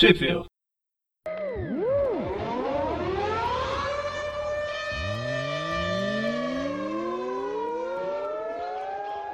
Tripville.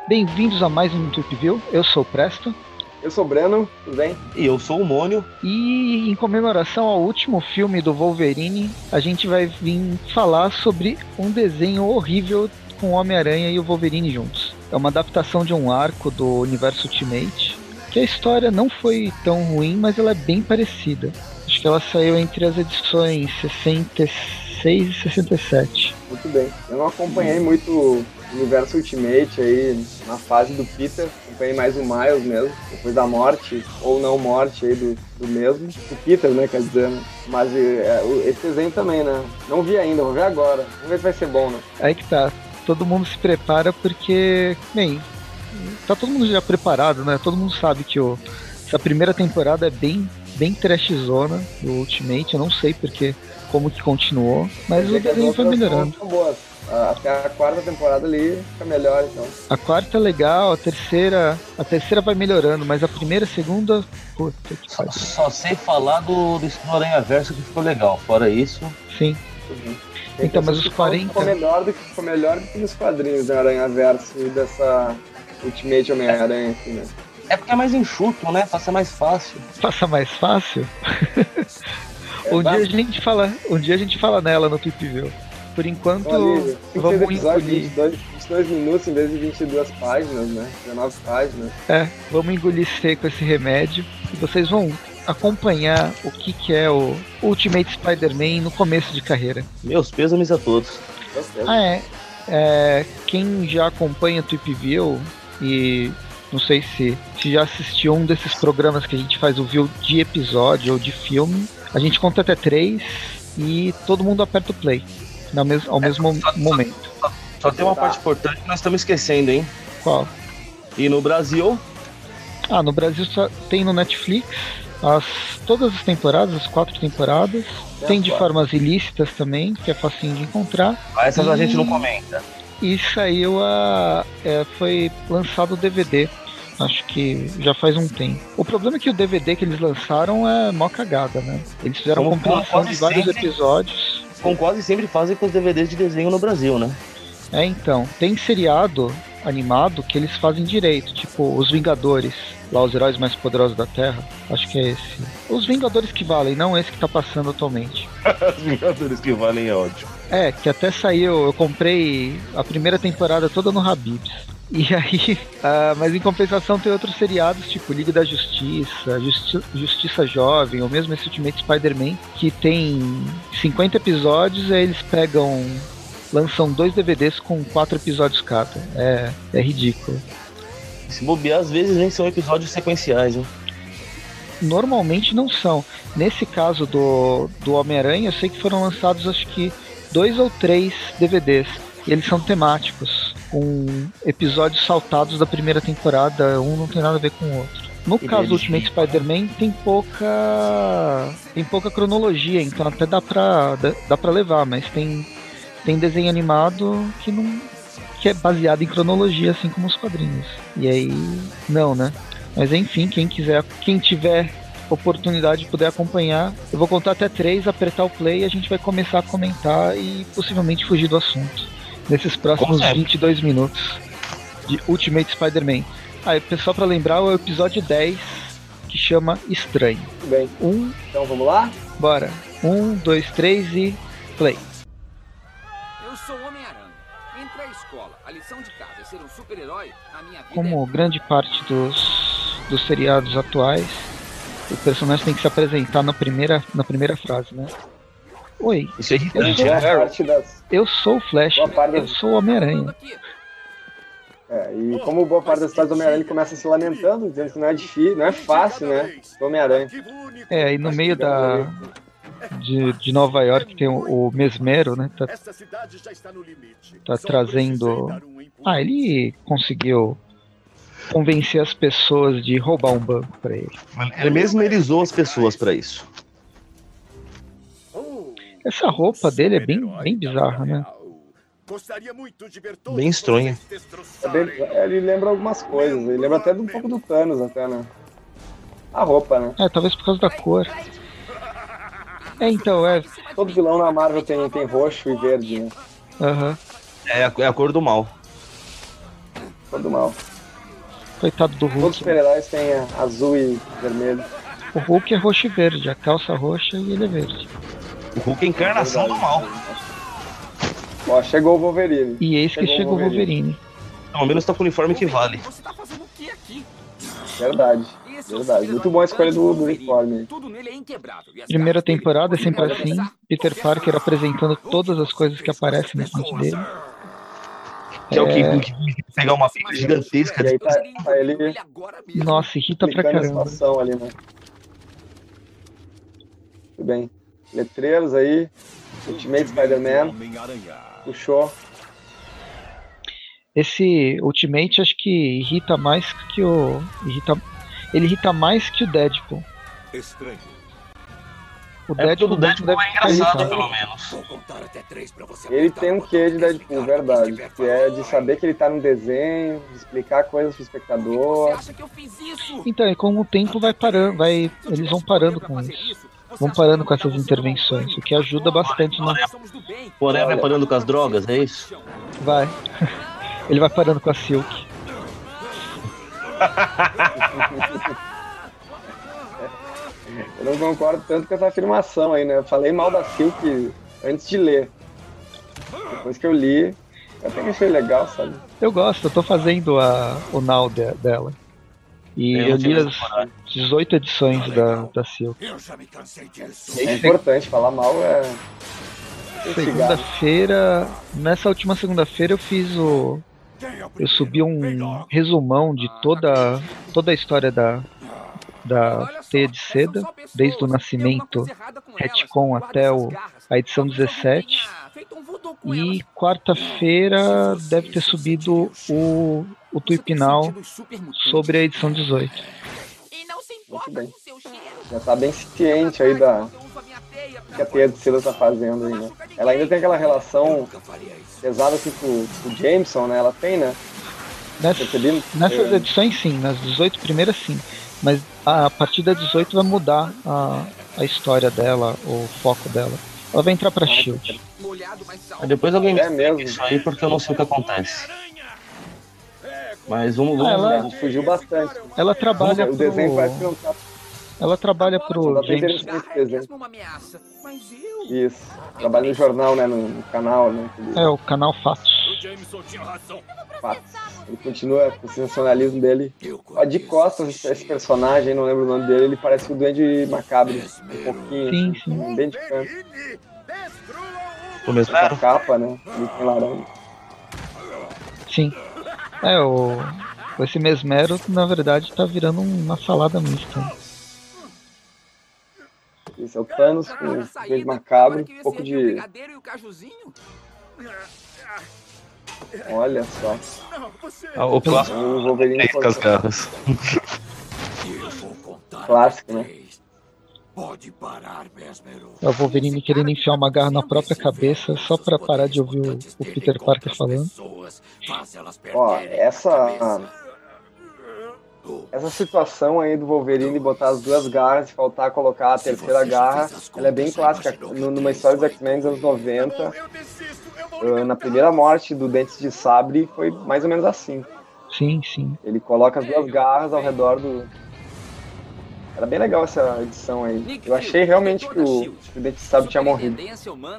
Bem-vindos a mais um Tripville. Eu sou o Presto. Eu sou o Breno, tudo bem? E eu sou o Mônio. E em comemoração ao último filme do Wolverine, a gente vai vir falar sobre um desenho horrível com o Homem-Aranha e o Wolverine juntos. É uma adaptação de um arco do universo Ultimate, que a história não foi tão ruim, mas ela é bem parecida. Acho que ela saiu entre as edições 66 e 67. Muito bem. Eu não acompanhei muito o universo Ultimate aí na fase do Peter. Acompanhei mais o Miles mesmo, depois da morte ou não morte aí do, do mesmo. O Peter, né, quer dizer, né? Mas é, esse desenho também, né? Não vi ainda, vou ver agora. Vamos ver se vai ser bom, né? Aí que tá. Todo mundo se prepara porque, bem, tá todo mundo já preparado, né? Todo mundo sabe que o, essa primeira temporada é bem, bem trashzona do Ultimate. Eu não sei porque, como que continuou, mas o desenho foi melhorando. Até a quarta temporada ali fica melhor, então. A quarta é legal, a terceira, a terceira vai melhorando, mas a primeira, a segunda, puta que só, só sei falar do, do Aranha Verso que ficou legal. Fora isso, sim. Uhum. Então, mas os 40. Ficou melhor do que ficou melhor do que nos quadrinhos da Aranha Verso e dessa Ultimate Homem-Aranha aqui, né? É porque é mais enxuto, né? Passa mais fácil. Passa mais fácil? um, dia a gente fala, um dia a gente fala nela no Tweep View. Por enquanto, vamos engolir. 22, 22 minutos em vez de 22 páginas, né? 19 páginas. É, vamos engolir seco esse remédio. E vocês vão acompanhar o que, que é o Ultimate Spider-Man no começo de carreira. Meus pêsames a todos. Ah, é. é quem já acompanha o Tweep View e não sei se, se já assistiu um desses programas que a gente faz o view de episódio ou de filme. A gente conta até três e todo mundo aperta o play no mesmo, ao é, mesmo só, momento. Só, só, tem uma tá. parte importante que nós estamos esquecendo, hein? Qual? E no Brasil? Ah, no Brasil só tem no Netflix as, todas as temporadas, as quatro temporadas. É tem de formas ilícitas também, que é facinho de encontrar. Ah, essas e... a gente não comenta. E saiu a. É, foi lançado o DVD. Acho que já faz um tempo. O problema é que o DVD que eles lançaram é mó cagada, né? Eles fizeram Como compilação de vários sempre, episódios. Como quase sempre fazem com os DVDs de desenho no Brasil, né? É, então. Tem seriado animado que eles fazem direito, tipo Os Vingadores, lá os heróis mais poderosos da Terra. Acho que é esse. Os Vingadores que valem, não esse que tá passando atualmente. os Vingadores que valem é ótimo. É, que até saiu, eu comprei a primeira temporada toda no Habibs. E aí, uh, mas em compensação tem outros seriados, tipo Liga da Justiça, Justi Justiça Jovem, ou mesmo esse Ultimate Spider-Man, que tem 50 episódios, aí eles pegam lançam dois DVDs com quatro episódios cada. É, é ridículo. Se bobear, às vezes nem são episódios sequenciais, hein? Normalmente não são. Nesse caso do, do Homem-Aranha, eu sei que foram lançados acho que dois ou três DVDs. E eles são temáticos, com episódios saltados da primeira temporada, um não tem nada a ver com o outro. No que caso do Ultimate Spider-Man tem pouca tem pouca cronologia, então até dá pra, dá, dá pra levar, mas tem tem desenho animado que não que é baseado em cronologia, assim como os quadrinhos. E aí, não, né? Mas enfim, quem quiser, quem tiver oportunidade de poder acompanhar, eu vou contar até três, apertar o play e a gente vai começar a comentar e possivelmente fugir do assunto. Nesses próximos 22 minutos de Ultimate Spider-Man. Ah, pessoal, para lembrar, é o episódio 10 que chama Estranho. Bem. Um. Então vamos lá? Bora. Um, dois, três e play. Como grande parte dos, dos seriados atuais, o personagem tem que se apresentar na primeira, na primeira frase, né? Oi. Isso é irritante, eu sou, é, eu sou o Flash, eu sou o Homem-Aranha. É, e como boa parte das histórias do Homem-Aranha começa se lamentando, dizendo que não é difícil, não é fácil, né? Homem-Aranha. É, e no meio da, de, de Nova York tem o, o Mesmero, né? Tá, tá trazendo. Ah, ele conseguiu convencer as pessoas de roubar um banco para ele. Ele mesmo ele usou as pessoas para isso. Essa roupa dele é bem, bem bizarra, né? Bem estranha. É bem, ele lembra algumas coisas. Ele lembra até um pouco do Thanos, até, né? A roupa, né? É, talvez por causa da cor. É, então, é. Todo vilão na Marvel tem, tem roxo e verde, né? Aham. É a, é a cor do mal. Todo mal. Coitado do Todos os Hulk. super-heróis têm é, azul e vermelho. O Hulk é roxo e verde, a calça roxa e ele é verde. O Hulk é a encarnação do mal. Ó, chegou o Wolverine. E eis que Chegou o chega o Wolverine. Wolverine. Pelo menos tá com o uniforme que vale. Você tá fazendo o que aqui? Verdade. É Verdade. Muito boa a escolha do, do uniforme. Tudo nele é Primeira temporada é sempre atravessar assim. Peter qualquer Parker apresentando todas as coisas que aparecem na frente dele. Que é, o que, É. o que pegar uma pilha gigantesca E aí tá, tá ele mesmo. Nossa, irrita pra caramba. ali, né? Tudo bem. Letreiros aí. Ultimate Spider-Man. Puxou. Esse Ultimate acho que irrita mais que o. Irrita... Ele irrita mais que o Deadpool. Estranho. O É o do Deadpool, Deadpool é engraçado, pelo menos. Vou contar até três pra você Ele tem um quê de Deadpool, verdade. Que é de saber que ele tá no desenho, de explicar coisas pro Você espectador. acha que eu fiz isso? Então, e com o tempo vai parando, vai. Eles vão parando com isso. Vão parando com essas intervenções, o que ajuda bastante bem. Porém, vai parando com as drogas, é isso? Vai. Ele vai parando com a Silk. Eu não concordo tanto com essa afirmação aí, né? Eu falei mal da Silk antes de ler. Depois que eu li, eu até que achei legal, sabe? Eu gosto, eu tô fazendo a, o now de- dela. E Eu eu, não li as essa coragem. 18 edições da, da Silk. Eu já me cansei disso. É importante, falar mal é. Segunda-feira, nessa última segunda-feira eu fiz o. É Eu subi um resumão de toda, toda a história da, da Teia de Seda, desde o nascimento, retcon Guarda até o, a edição Talvez eu 17. tenha feito um voodoo com E quarta-feira deve ter subido o, o Tuipinal sobre a edição 18. E não se importa Muito bem. com seu cheiro. Já tá bem ciente aí da que a Teia de Seda tá fazendo aí, né? Ela ainda tem aquela relação pesada assim com, com o Jameson, né? Ela tem, né? Nessas É. edições sim, nas 18 primeiras sim. Mas a partir da 18 vai mudar a, a história dela, o foco dela. Ela vai entrar pra Shield. salvo. Aí depois alguém me É mesmo. isso aí porque eu não sei o que acontece. Mas vamos, vamos ela- A gente fugiu bastante. Ela trabalha O desenho pro, que não tá ela trabalha pro James. é isso. Trabalha no jornal, né? No, canal, né? É o canal Fatos. Jameson tinha razão. Fatos. Ele continua com o sensacionalismo dele. Ó, de costas, esse, personagem, não lembro o nome dele, ele parece o Duende Macabro. Um pouquinho. Sim, assim, sim. Bem de canto. Com a capa, né? Ele tem laranja. Sim. É, o. Esse mesmero, na verdade, tá virando uma salada mista. Esse é o Thanos com o Duende Macabro. Um pouco de. Olha só. Ah, o clássico O Wolverine é com as garras. Eu vou contar. Clássico, né? Pode parar, Mesmero. É o Wolverine querendo enfiar uma garra na própria cabeça só pra parar de ouvir o, o Peter Parker falando. Ó, essa. Essa situação aí do Wolverine botar as duas garras e faltar colocar a terceira garra, ela é bem clássica. No- Numa história dos X-Men dos anos 90, ah, na primeira morte do Dentes de Sabre, foi mais ou menos assim. Sim, sim. Ele coloca as duas garras ao redor do. Era bem legal essa edição aí. Eu achei realmente que o, que o Dente de Sabre tinha morrido.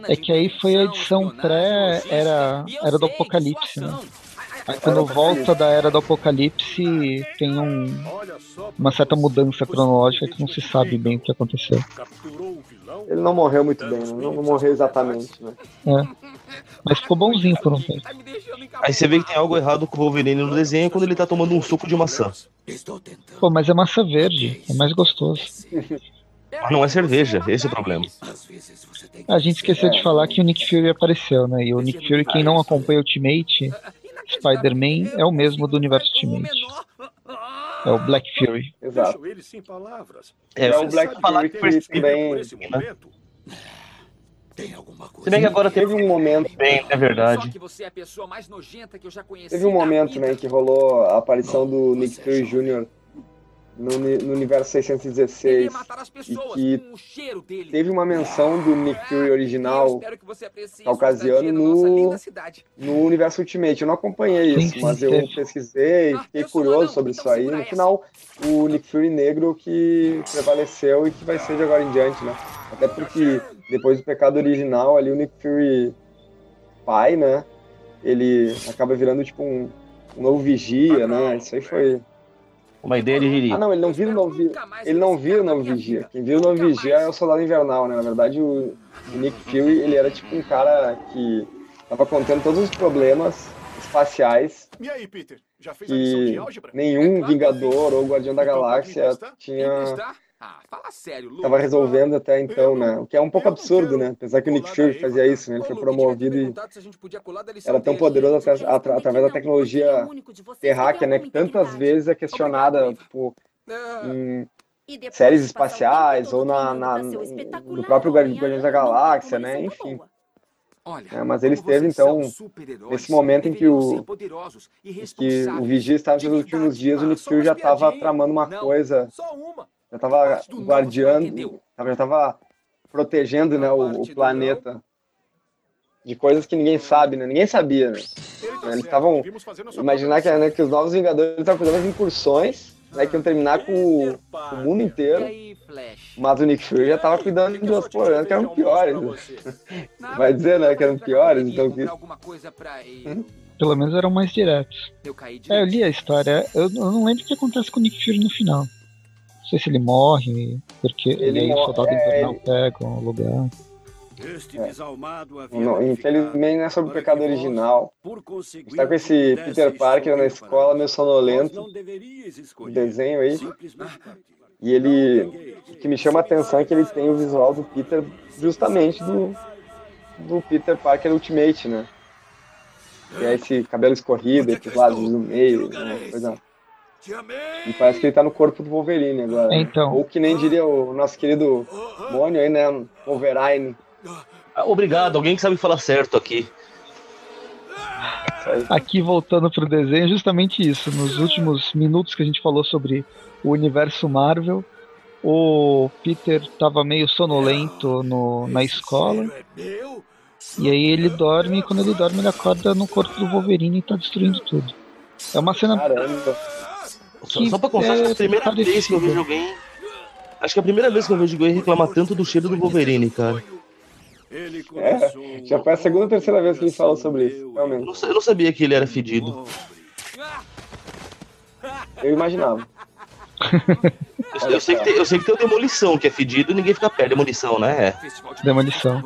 É que aí foi a edição pré, era, era do Apocalipse, né? Aí quando volta da era do Apocalipse tem um, uma certa mudança cronológica que não se sabe bem o que aconteceu. O. Ele não morreu muito bem, né? não, não morreu exatamente. Né? Mas ficou bonzinho por um tempo. Aí você vê que tem algo errado com o Wolverine no desenho quando ele tá tomando um suco de maçã. Pô, mas é massa verde, é mais gostoso. Mas não é cerveja, esse é o problema. A gente esqueceu de falar que o Nick Fury apareceu, né? E o Nick Fury, quem não acompanha Ultimate, Spider-Man é o mesmo do universo Ultimate. É o Black Fury. Exato. Deixo ele sem palavras. É, É o Black Fury que também Por esse momento. Tem alguma Se coisa. bem que agora teve teve um momento, bem, é verdade. teve um momento, né, que rolou a aparição do Nick Fury Jr. no, no universo Ele 616 ia matar as pessoas que com o cheiro dele. teve uma menção do Nick Fury Eu original caucasiano no- no universo Ultimate. Eu não acompanhei isso, sim, mas eu pesquisei, Ah, fiquei curioso sobre então isso aí. No essa. final, o Nick Fury negro que prevaleceu e que vai ser de agora em diante, né? Até porque depois do pecado original ali, o Nick Fury pai, né? Ele acaba virando tipo um, um novo vigia, né? Isso aí foi. Uma ideia de Ah, Jiri. não, ele não vira o novo vigia. Ele não vira o novo vigia. Quem vira o novo vigia é o soldado invernal, né? Na verdade, o, Nick Fury, ele era tipo um cara que tava contendo todos os problemas espaciais E aí, Peter? Já fez a lição de que álgebra? nenhum Vingador ou Guardião da Então, me Galáxia tinha? Ah, fala sério, Lu. tava resolvendo até então, Eu né? O que é um pouco absurdo, né? Apesar que o Nick Fury fazia isso, né? Ele Ô, foi promovido e perguntado se a gente podia colar da lição era tão poderoso prometem através da tecnologia ele é terráquea, né? Que tantas vezes é questionada, Obrigado, tipo, Ah, em E séries espaciais ou na, na- no próprio Guardiões da não tem Galáxia, né? Enfim. É, mas eles como teve, vocês são então, nesse momento em que o- e que o. Vigia estava nos últimos dias, o Nick Fury já estava tramando uma Não, coisa, Só uma. Já estava guardiando, já estava protegendo, né, o, o planeta de coisas que ninguém sabe, né? Ninguém sabia, né? Ele tá Eles estavam- Imaginar que, né, que os novos Vingadores estavam fazendo as incursões, né, que iam terminar com o, o mundo inteiro, mas o Nick Fury já estava cuidando de outros problemas que eram piores. né? Vai dizer, né, que eram piores, então que-. Hum? Pelo menos eram mais diretos. Eu É, eu li a história. Eu, eu não lembro o que acontece com o Nick Fury no final. Não sei se ele morre, porque Ele ele morre, soldado é, invernal ele- pega o lugar. Este É. desalmado havia Não, infelizmente não é sobre o pecado original. Está com esse Peter Parker na escola, meio sonolento, desenho aí. Partir. E ele, o que me chama a atenção é que ele tem o visual do Peter justamente do, do Peter Parker Ultimate, né? Que é esse cabelo escorrido, esses lados no meio, né? Coisa... E parece que ele tá no corpo do Wolverine agora. né? Então. Ou que nem diria o nosso querido Mônio aí, né? Wolverine. Ah, Obrigado, alguém que sabe falar certo aqui. Aqui voltando pro desenho, justamente isso. Nos últimos minutos que a gente falou sobre o universo Marvel, o Peter tava meio sonolento no, na escola. É? E aí ele dorme, e quando ele dorme, ele acorda no corpo do Wolverine e tá destruindo tudo. É uma cena. Caramba. Só, só pra que é a primeira parecido. vez que eu vejo alguém. Acho que é a primeira vez que eu vejo alguém reclamar tanto do cheiro do Wolverine, cara. Ele É, já foi a segunda ou terceira vez que ele falou sobre isso, Eu realmente. eu não sabia que ele era fedido. Eu imaginava. Eu, eu sei que tem, eu sei que tem o Demolição, que é fedido e ninguém fica perto. Demolição, né? É. Festival de Demolição.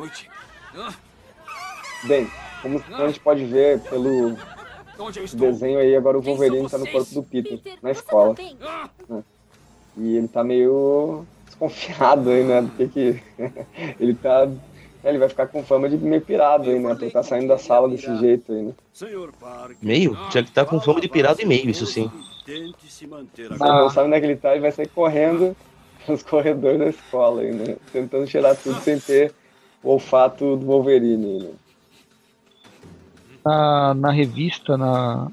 Bem, como a gente pode ver pelo Onde eu estou? desenho aí, agora o Wolverine tá no corpo do Peter, Peter, na escola. tá? Ah, E ele tá meio desconfiado aí, né? Do que ele tá. Ele vai ficar com fama de meio pirado aí, né? Por estar saindo da sala desse jeito aí, né? Meio? Tinha que estar com fama de pirata e meio, isso sim. Tente se manter Você Ah. não sabe onde é que ele tá, ele vai sair correndo nos corredores da escola aí, né? Tentando cheirar tudo sem ter o olfato do Wolverine aí, né? Na, na revista, na,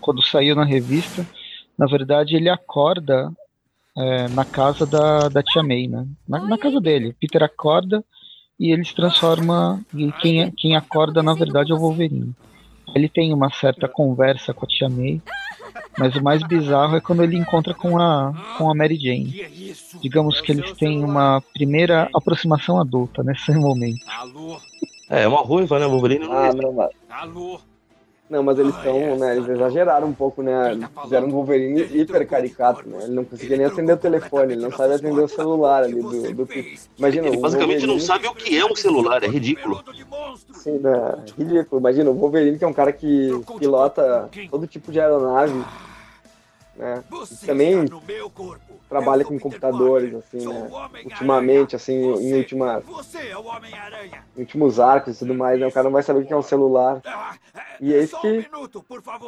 quando saiu na revista, na verdade ele acorda é, na casa da, da Tia May, né? Na, na casa dele. Peter acorda e ele se transforma. E quem, quem acorda, na verdade, é o Wolverine. Ele tem uma certa conversa com a Tia May, mas o mais bizarro é quando ele encontra com a, com a Mary Jane. é? Digamos que eles têm uma primeira aproximação adulta nesse momento. É, é uma ruiva, né? O Wolverine não Ah, não, mas, Alô? não, mas eles estão, né? Eles exageraram um pouco, né? Fizeram um Wolverine hiper caricato, né? Ele não conseguia nem atender o telefone, ele não sabe atender o celular ali do, do. Imagina, Ele o basicamente não Wolverine- sabe o que é um celular, é ridículo. Sim, né? Ridículo. Imagina, o Wolverine, que é um cara que pilota todo tipo de aeronave, né? E também trabalha com computadores, assim, né? Ultimamente, assim, em, última, Você é o Homem-Aranha. em últimos arcos e tudo mais, né? O cara não vai saber o que é um celular. E é isso Só que.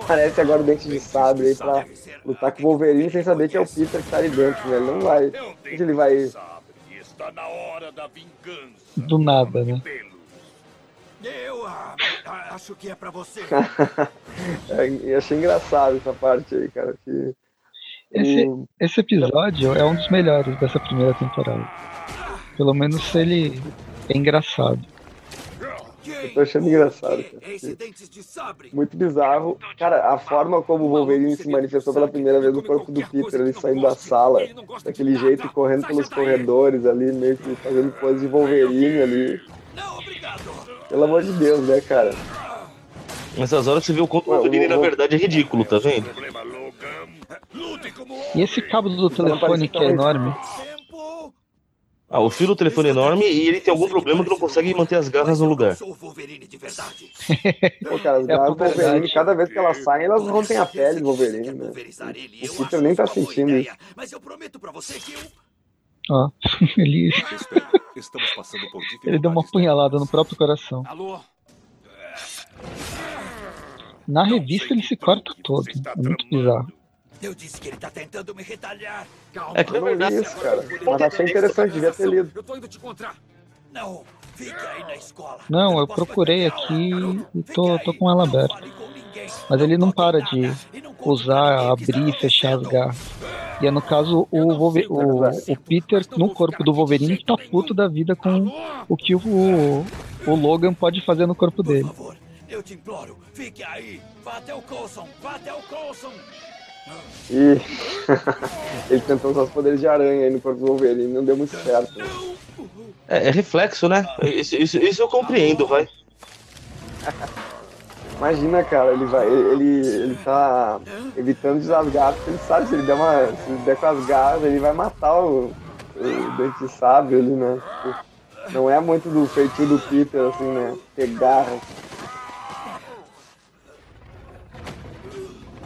Parece agora o Dente de Sabre aí pra lutar com o Wolverine sem saber que é o Peter que tá ali dentro, né? Ele não vai... Onde ele vai... Está na hora da vingança. Do nada, né? Eu ah, ah, acho que é pra você. É, e achei engraçado essa parte aí, cara. Que... Esse, esse episódio é um dos melhores dessa primeira temporada. Pelo menos ele é engraçado. Eu tô achando engraçado. cara. De sabre. Muito bizarro. Cara, a forma como o Wolverine se manifestou pela primeira vez no corpo do Peter, ele saindo da sala, daquele jeito, e correndo pelos corredores ali, meio que fazendo pose de Wolverine ali. Pelo amor de Deus, né, cara? Nessas horas você vê o quanto o Wolverine, na verdade, é ridículo, tá vendo? E esse cabo do telefone que é enorme. Ah, o fio do telefone é enorme e ele tem algum problema que não consegue manter as garras no lugar. Pô, cara, as É a garras do. Wolverine, cada vez que elas saem, elas rompem a pele do Wolverine, né? O Peter nem tá sentindo eu Ó, ele, ele deu uma punhalada no próprio coração. Alô? Na revista ele se corta todo. É muito bizarro. Eu disse que ele tá tentando me retalhar. É que não li verdade. isso, cara. Mas achei interessante, devia ter lido. Eu tô indo te encontrar. Não, fique aí na escola. Não, eu procurei aqui e tô, tô com ela aberta. Mas ele não para de usar, abrir e fechar as garras. E é no caso o, Wolver- o, o Peter no corpo do Wolverine que tá puto da vida com o que o, o Logan pode fazer no corpo Por dele. favor, eu te imploro, fique aí. Vá até o Coulson, vá até o Coulson. E ele tentou usar os poderes de aranha aí no corpo do Wolverine, não deu muito certo. É, é reflexo, né? Isso, isso, isso eu compreendo, vai. Imagina, cara, ele vai. Ele, ele tá evitando de usar as garras, porque ele sabe que se ele der uma. Se ele der com as garras, ele vai matar o, o dente de sabre ali, né? Tipo, Não é muito do feitio do Peter, assim, né? Ter garras.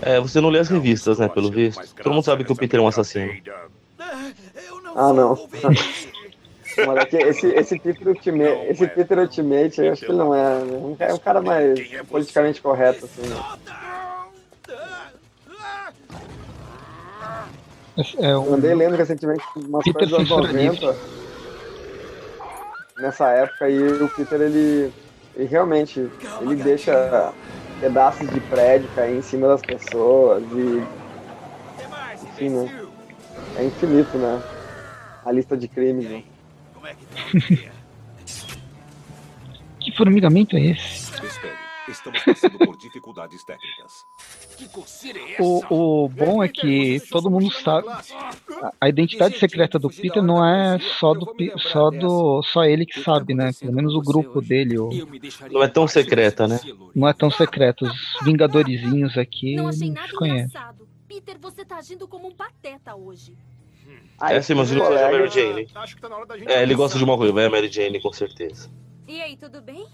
É, você não lê as revistas, né, pelo visto. Todo mundo sabe que o Peter é um assassino. Eu não Ah, não. o Wolverine. Mas é que esse, esse Peter Ultimate, esse Peter Ultimate, eu acho que ele não é. né? É um cara mais politicamente correto, assim, né? É Eu um, andei lendo recentemente umas Peter coisas dos anos censura 90. Nessa época aí, o Peter, ele, ele realmente, ele deixa pedaços de prédio cair em cima das pessoas e Enfim, né? é infinito, né? A lista de crimes, né? Como é que tá? que formigamento é esse? Estamos passando por dificuldades técnicas. Que coceira é essa? O, o bom é que todo mundo sabe. a- identidade secreta do Peter não é só do só do só ele que sabe, né? Pelo menos o grupo dele, o- Não é tão de secreta, né? não é tão secreto. Os Vingadorizinhos aqui Não conhecem. Peter, você tá agindo como um pateta hoje. Ah, É, você imagina que seja a Mary Jane. Tá É, ele gosta de uma ruiva, é a Mary Jane, com certeza. E aí, tudo bem?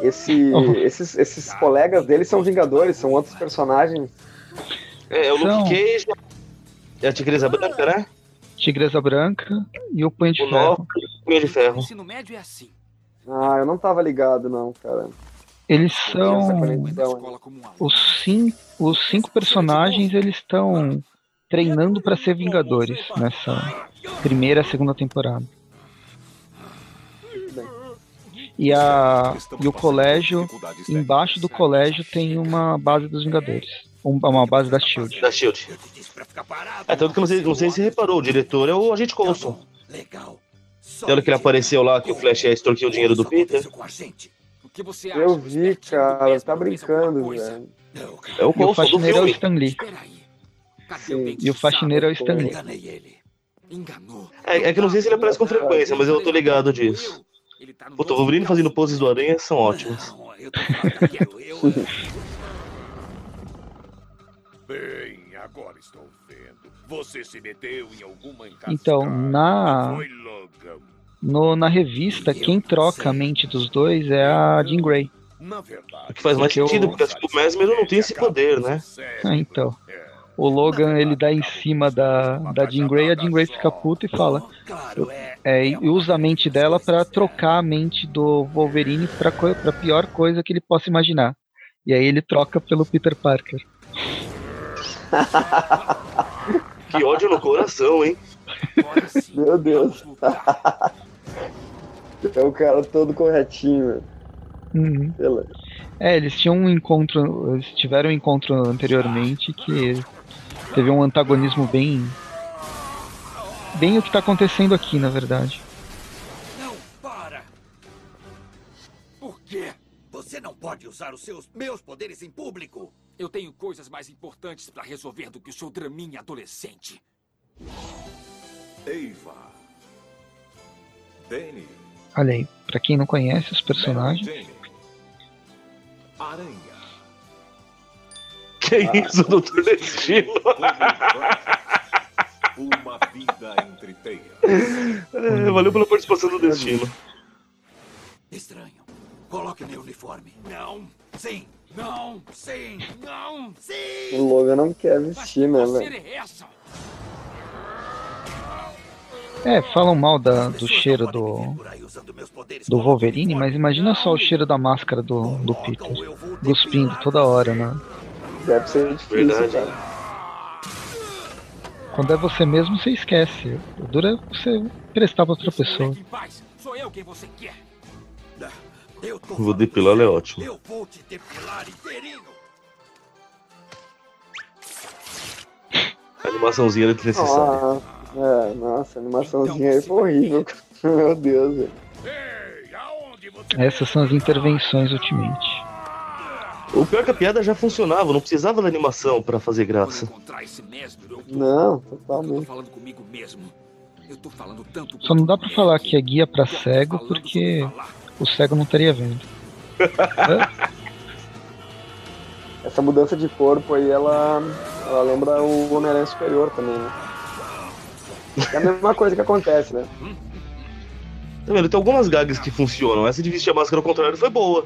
Esse, esses, esses colegas dele são vingadores, são outros personagens. É, é o. Luke Cage, é a Tigresa Branca, né? Tigresa Branca e o Punho de O Ferro. Nobre e o Punho de O Ferro. ensino médio é assim. Ah, eu não tava ligado, não, cara. Eles são os cinco, os cinco personagens. Eles estão treinando para ser Vingadores nessa primeira, segunda temporada. E a e o colégio embaixo do colégio tem uma base dos Vingadores, um- uma base da Shield. Da Shield. É, tanto que não sei, não sei se você reparou, o diretor é o Agente Tá Coulson. Legal. Lembra que ele apareceu lá, que o Flash ia extorquir o dinheiro do Peter? Eu vi, cara, tá brincando, velho. É o o Coulson do é o. Stan Lee. Sim. E o faxineiro é o? Stan Lee. É, é que eu não sei se ele aparece com frequência, mas eu tô ligado disso. Ele tá no Puta, o Wolverine fazendo poses do Aranha são ótimas. Não, eu tô falando, eu, eu, Bem, agora estou vendo. Você se meteu em alguma encascada. Então, na-. No, na revista, quem troca a mente dos dois é a Jean Grey. Na verdade. O que faz mais sentido, porque que o Mesmer não tem esse poder, né? Ah, então. O Logan ele dá em cima da, da Jean Grey e a Jean Grey fica puta e fala. claro, é. É, e usa a mente dela pra trocar a mente do Wolverine pra, pra pior coisa que ele possa imaginar. E aí ele troca pelo Peter Parker. Que ódio no coração, hein? Meu Deus. É o cara todo corretinho, Uhum. velho. É, eles tinham um encontro. Eles tiveram um encontro anteriormente que Teve um antagonismo bem. Bem o que tá acontecendo aqui, na verdade. Não, para! Por quê? Você não pode usar os seus meus poderes em público. Eu tenho coisas mais importantes pra resolver do que o seu draminha adolescente. Eva. Danny. Olha aí, pra quem não conhece os personagens. Aranha. Que isso, doutor Destino? Uma vida entre teias. É, valeu pela participação do Destino. Estranho. Coloque meu uniforme. Não. Sim. Não. Sim. Não. Sim. O Logan não quer vestir, né, velho? É? É, falam mal da- do cheiro do, do Wolverine, mas imagina só o cheiro da máscara do, do Peter. Cuspindo toda hora, né? Deve ser difícil, Verdade. cara. Quando é você mesmo, você esquece. O duro é você prestar pra outra pessoa. Vou depilar, ela é ótimo. Eu vou te depilar inteirinho. A animaçãozinha era desnecessária. Ah, é, nossa, a animaçãozinha aí foi horrível. Meu Deus, velho. Essas são as intervenções Ultimate. O pior é que a piada já funcionava, não precisava da animação pra fazer graça. mesmo, tô... Não, totalmente. falando comigo mesmo. Eu tô falando tanto Só não dá pra quanto falar que é guia tô cego, porque o cego não estaria vendo. Essa mudança de corpo aí, ela, ela lembra o Homem-Aranha Superior também, né? É a mesma coisa que acontece, né? Tá vendo? Tem algumas gags que funcionam. Essa de vestir a máscara ao contrário foi boa.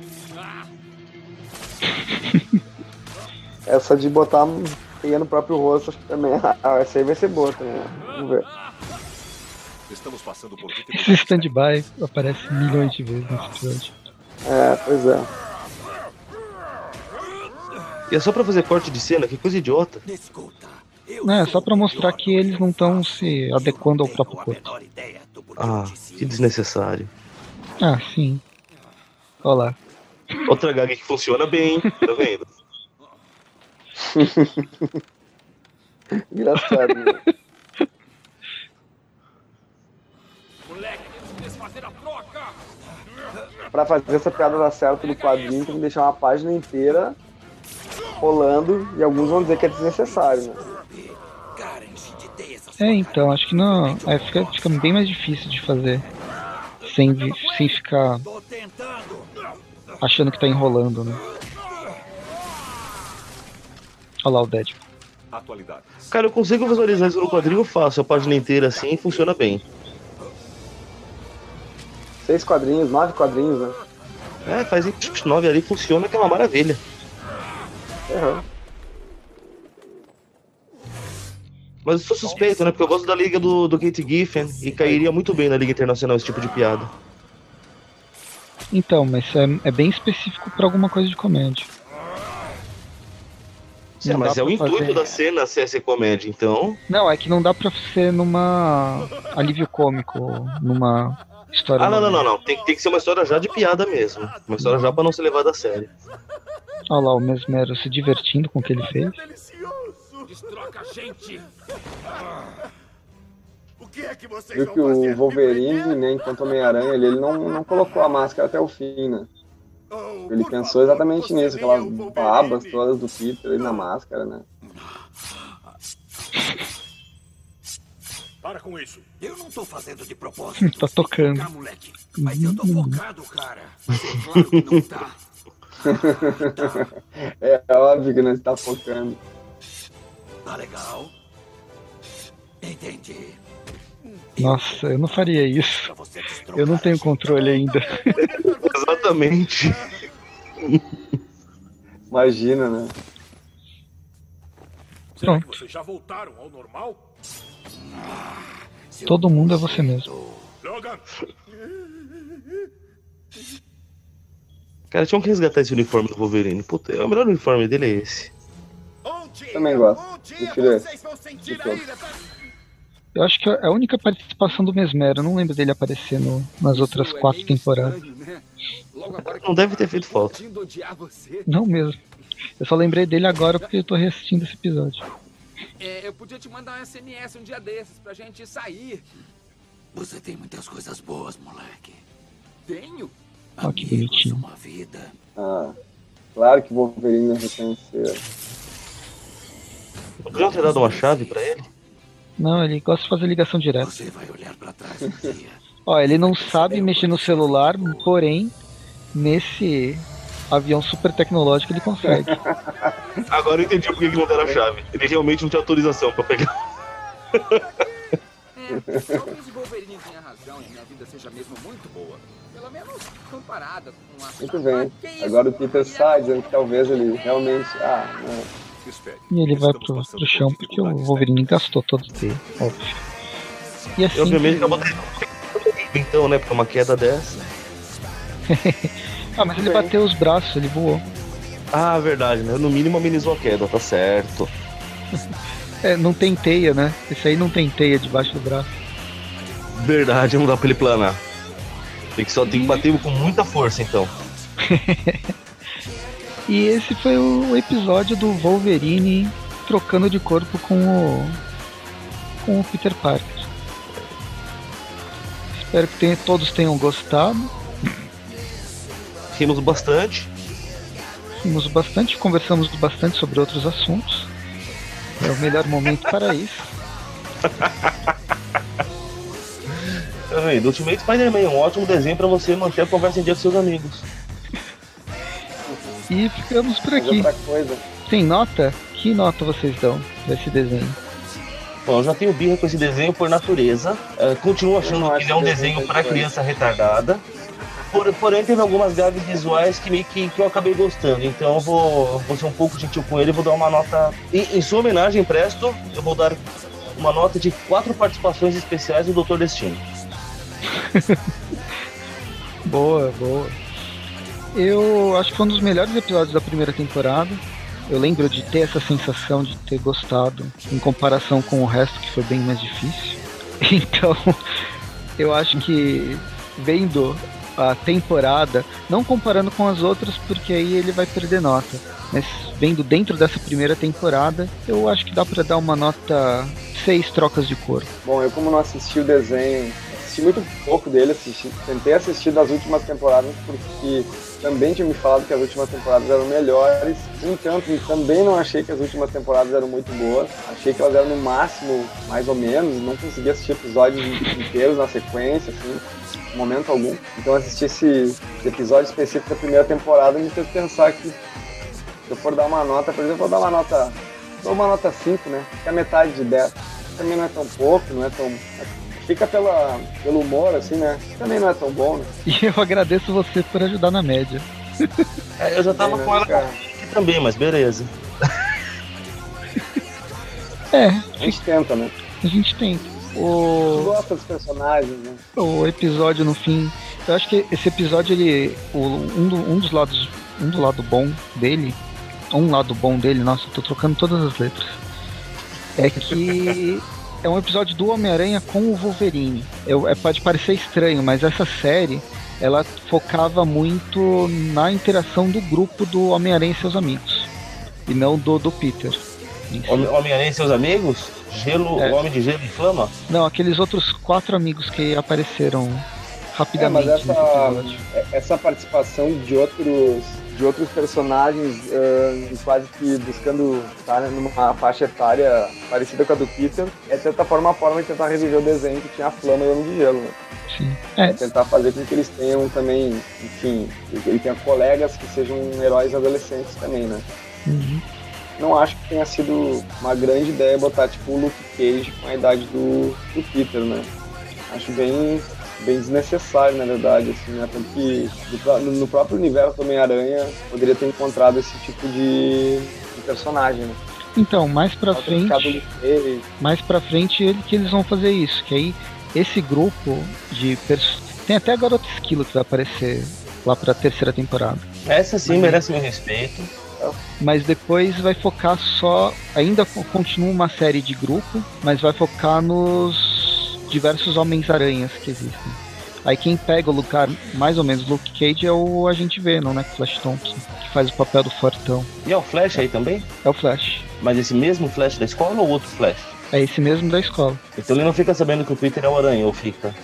Essa de botar teia no próprio rosto, acho que também. Ah, essa aí vai ser boa também. né? Vamos ver. Estamos passando por stand-by aparece milhões de vezes nesse episódio. É, pois é. E é só pra fazer corte de cena, que coisa idiota. Escuta. É sou só pra o mostrar que eles não estão se adequando ao próprio corpo. Ah, que desnecessário. Ah, sim. Olha lá. Outra gag que funciona bem, tá vendo? Engraçado. né? Moleque, temos que desfazer a troca. pra fazer essa piada dar certo no quadrinho, tem que deixar uma página inteira rolando e alguns vão dizer que é desnecessário, né? É, então, acho que não. É, fica, fica bem mais difícil de fazer. Sem, sem ficar Tô tentando. achando que tá enrolando, né? Olha lá o Deadpool. Cara, eu consigo visualizar isso no quadrinho fácil, a página inteira assim funciona bem. Seis quadrinhos, nove quadrinhos, né? É, faz 9 ali, funciona que é uma maravilha. Uhum. Mas eu sou suspeito, né? Porque eu gosto da liga do, do Kate Giffen e cairia muito bem na Liga Internacional esse tipo de piada. Então, mas é, é bem específico pra alguma coisa de comédia. Não mas é o intuito fazer- da cena ser ser comédia, então. Não, é que não dá pra ser numa alívio cômico, numa história. Ah, não, não, não, não. Tem, tem que ser uma história já de piada mesmo. Uma história já pra não ser levada a sério. Olha lá o Mesmero se divertindo com o que ele fez. Destroca a gente. O que é que vocês Viu vão que fazer? o Wolverine, né, enquanto Homem-Aranha, ele, ele não, não colocou a máscara até o fim, né? Oh, Ele por pensou favor, exatamente nisso, aquelas babas todas do Peter ali na máscara, né? Para com isso. Eu não tô fazendo de propósito. Tá tocando. Focar, moleque. Mas eu tô focado, cara. É claro que não tá. É óbvio que não está focando. Tá legal? Entendi. Nossa, eu não faria isso. Eu não tenho controle ainda. Exatamente. Imagina, né? Será que Pronto. vocês já voltaram ao normal? Seu Todo mundo é você mesmo. Logan, Cara, tinham que resgatar esse uniforme do Wolverine. Puta, o melhor uniforme dele é esse. Também gosto. Prefiro. Eu acho que é a única participação do Mesmero. Eu não lembro dele aparecer no- nas outras Isso é quatro temporadas. né? Não deve ter feito falta. Não mesmo. Eu só lembrei dele agora porque eu tô reassistindo esse episódio. É, eu podia te mandar um SMS um dia desses pra gente sair. Você tem muitas coisas boas, moleque. Tenho? Ó, que bonitinho. Uma vida. Ah, claro que Wolverine não reconheceu. Podiam ter dado uma chave pra ele? Não, ele gosta de fazer ligação direta. Você vai olhar pra trás. Ó, ele não sabe mexer no celular, porém, nesse avião super tecnológico ele consegue. Agora eu entendi por que não deram a chave. Ele realmente não tinha autorização pra pegar. É, talvez o Wolverine tenha razão e minha vida seja mesmo muito boa. Pelo menos comparada com a Muito bem. Ah? Agora o Peter sai dizendo que talvez ele realmente. Ah, não. E ele vai pro, pro chão porque o Wolverine gastou todo dele, óbvio. E assim. E obviamente que- então, né? Porque uma queda dessa. Ah, mas ele bateu os braços, ele voou. Ah, verdade, né? No mínimo amenizou a queda, tá certo. É, não tem teia, né? Esse aí não tem teia debaixo do braço. Verdade, não dá pra ele planar. Tem que só tem que bater com muita força, então. E esse foi o episódio do Wolverine trocando de corpo com o com o Peter Parker. Espero que tenha- todos tenham gostado. Rimos bastante. Rimos bastante, conversamos bastante sobre outros assuntos. É o melhor momento para isso. Do Ultimate Spider-Man, um ótimo desenho pra você manter a conversa em dia com seus amigos. E ficamos por aqui. Tem nota? Que nota vocês dão desse desenho? Bom, eu já tenho birra com esse desenho por natureza. É, continuo achando que ele é um desenho desenho para criança retardada. Por- porém, teve algumas gags visuais que, meio que, que eu acabei gostando. Então eu vou, vou ser um pouco gentil com ele e vou dar uma nota. Em, em sua homenagem, Presto, eu vou dar uma nota de quatro participações especiais do Doutor Destino. Boa, boa. Eu acho que foi um dos melhores episódios da primeira temporada. Eu lembro de ter essa sensação de ter gostado em comparação com o resto, que foi bem mais difícil. Então, eu acho que vendo a temporada, não comparando com as outras, porque aí ele vai perder nota, mas vendo dentro dessa primeira temporada, eu acho que dá pra dar uma nota 6 trocas de cor. Bom, eu como não assisti o desenho, assisti muito pouco dele, assisti, tentei assistir das últimas temporadas porque também tinha me falado que as últimas temporadas eram melhores. No entanto, também não achei que as últimas temporadas eram muito boas. Achei que elas eram no máximo, mais ou menos. Não consegui assistir episódios inteiros na sequência, assim, momento algum. Então assistir esse, episódio específico da primeira temporada me fez pensar que se eu for dar uma nota, por exemplo, eu vou dar uma nota. Dou uma nota 5, né? Que é metade de 10. Também não é tão pouco, não é tão. Fica pela, pelo humor, assim, né? Também não é tão bom, né? E eu agradeço você por ajudar na média. É, eu já tava Bem, com ela né, cara? aqui também, mas beleza. É, A gente tenta, né? a gente tenta. A gente O, gosta dos personagens, né? o episódio no fim. Eu acho que esse episódio, ele. o- um, do- um dos lados. Um do lado bom dele. Um lado bom dele, nossa, eu tô trocando todas as letras. É que é um episódio do Homem-Aranha com o Wolverine. Eu, é, pode parecer estranho, mas essa série ela focava muito na interação do grupo do Homem-Aranha e seus amigos. E não do, do Peter. Homem-Aranha e seus amigos? Gelo, É. o Homem de Gelo e Flama? Não, aqueles outros quatro amigos que apareceram É, mas rapidamente nesse essa, essa participação de outros, de outros personagens, eh, quase que buscando estar numa faixa etária parecida com a do Peter, é de certa forma a forma de tentar reviver o desenho que tinha a Flama e o Homem de Gelo. Né? Sim. É É, tentar fazer com que eles tenham também, enfim, que ele tenha colegas que sejam heróis adolescentes também, né? uhum. Não acho que tenha sido uma grande ideia botar tipo o Luke Cage com a idade do, do Peter, né? Acho bem, bem desnecessário, na verdade, assim, né? Tanto que no pró- no, no próprio universo do Homem-Aranha poderia ter encontrado esse tipo de, de personagem, né? Então, mais pra frente, mais pra frente ele, que eles vão fazer isso, que aí esse grupo de pers... tem até a Garota Esquilo que vai aparecer lá pra terceira temporada. Essa sim merece meu respeito. Mas depois vai focar só. Ainda co- continua uma série de grupo, mas vai focar nos diversos Homens-Aranhas que existem. Aí quem pega o lugar, mais ou menos, Luke Cage é o Agente Venom, né? Flash Thompson, que faz o papel do Fortão. E é o Flash aí também? É o Flash. Mas esse mesmo Flash da escola ou outro Flash? É esse mesmo da escola. Então ele não fica sabendo que o Peter é o Aranha, ou fica?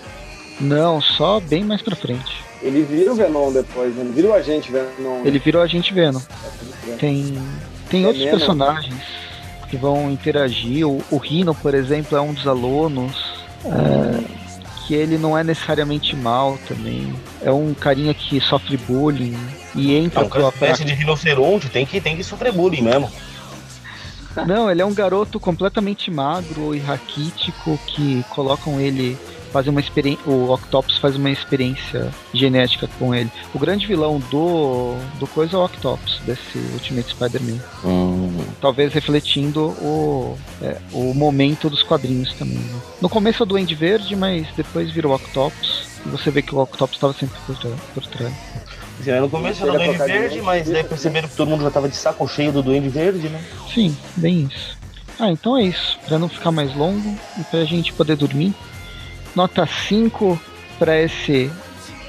Não, só bem mais pra frente. Ele vira o Venom depois, né? Ele vira o agente Venom. Ele virou a gente Venom. Tem, tem É outros mesmo? personagens que vão interagir. O, o Rhino, por exemplo, é um dos alunos. É, que ele não é necessariamente mal também. É um carinha que sofre bullying e É entra uma pro espécie de rinoceronte, tem que, tem que sofrer bullying mesmo. Não, ele é um garoto completamente magro e raquítico que colocam ele. Fazem uma experiência. O Octopus faz uma experiência genética com ele. O grande vilão do. do coisa é o Octopus, desse Ultimate Spider-Man. Hum. Talvez refletindo o, é, o momento dos quadrinhos também. né? No começo é o Duende Verde, mas depois virou o Octopus. E você vê que o Octopus estava sempre por, por trás. No começo era o a Duende Verde, mas daí perceberam que todo mundo já tava de saco cheio do Duende Verde, né? Sim, bem isso. Ah, então é isso. Pra não ficar mais longo e pra gente poder dormir. Nota 5 para esse.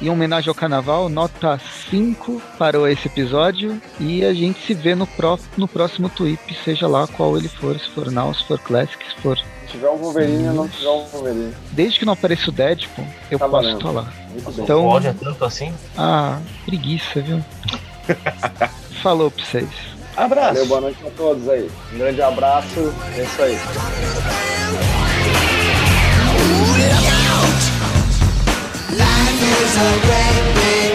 Em homenagem ao carnaval, nota 5 para esse episódio. E a gente se vê no, pró no próximo tweet, seja lá qual ele for, se for Now, se for Classic, se for. Se tiver um Wolverine, eu não tiver um Wolverine. Desde que não apareça o Deadpool, eu Tá posso estar lá. Muito. Então- Pode é tanto assim. Ah, preguiça, viu? Falou pra vocês. Abraço. Valeu, boa noite a todos aí. Um grande abraço. É isso aí. Life is a great big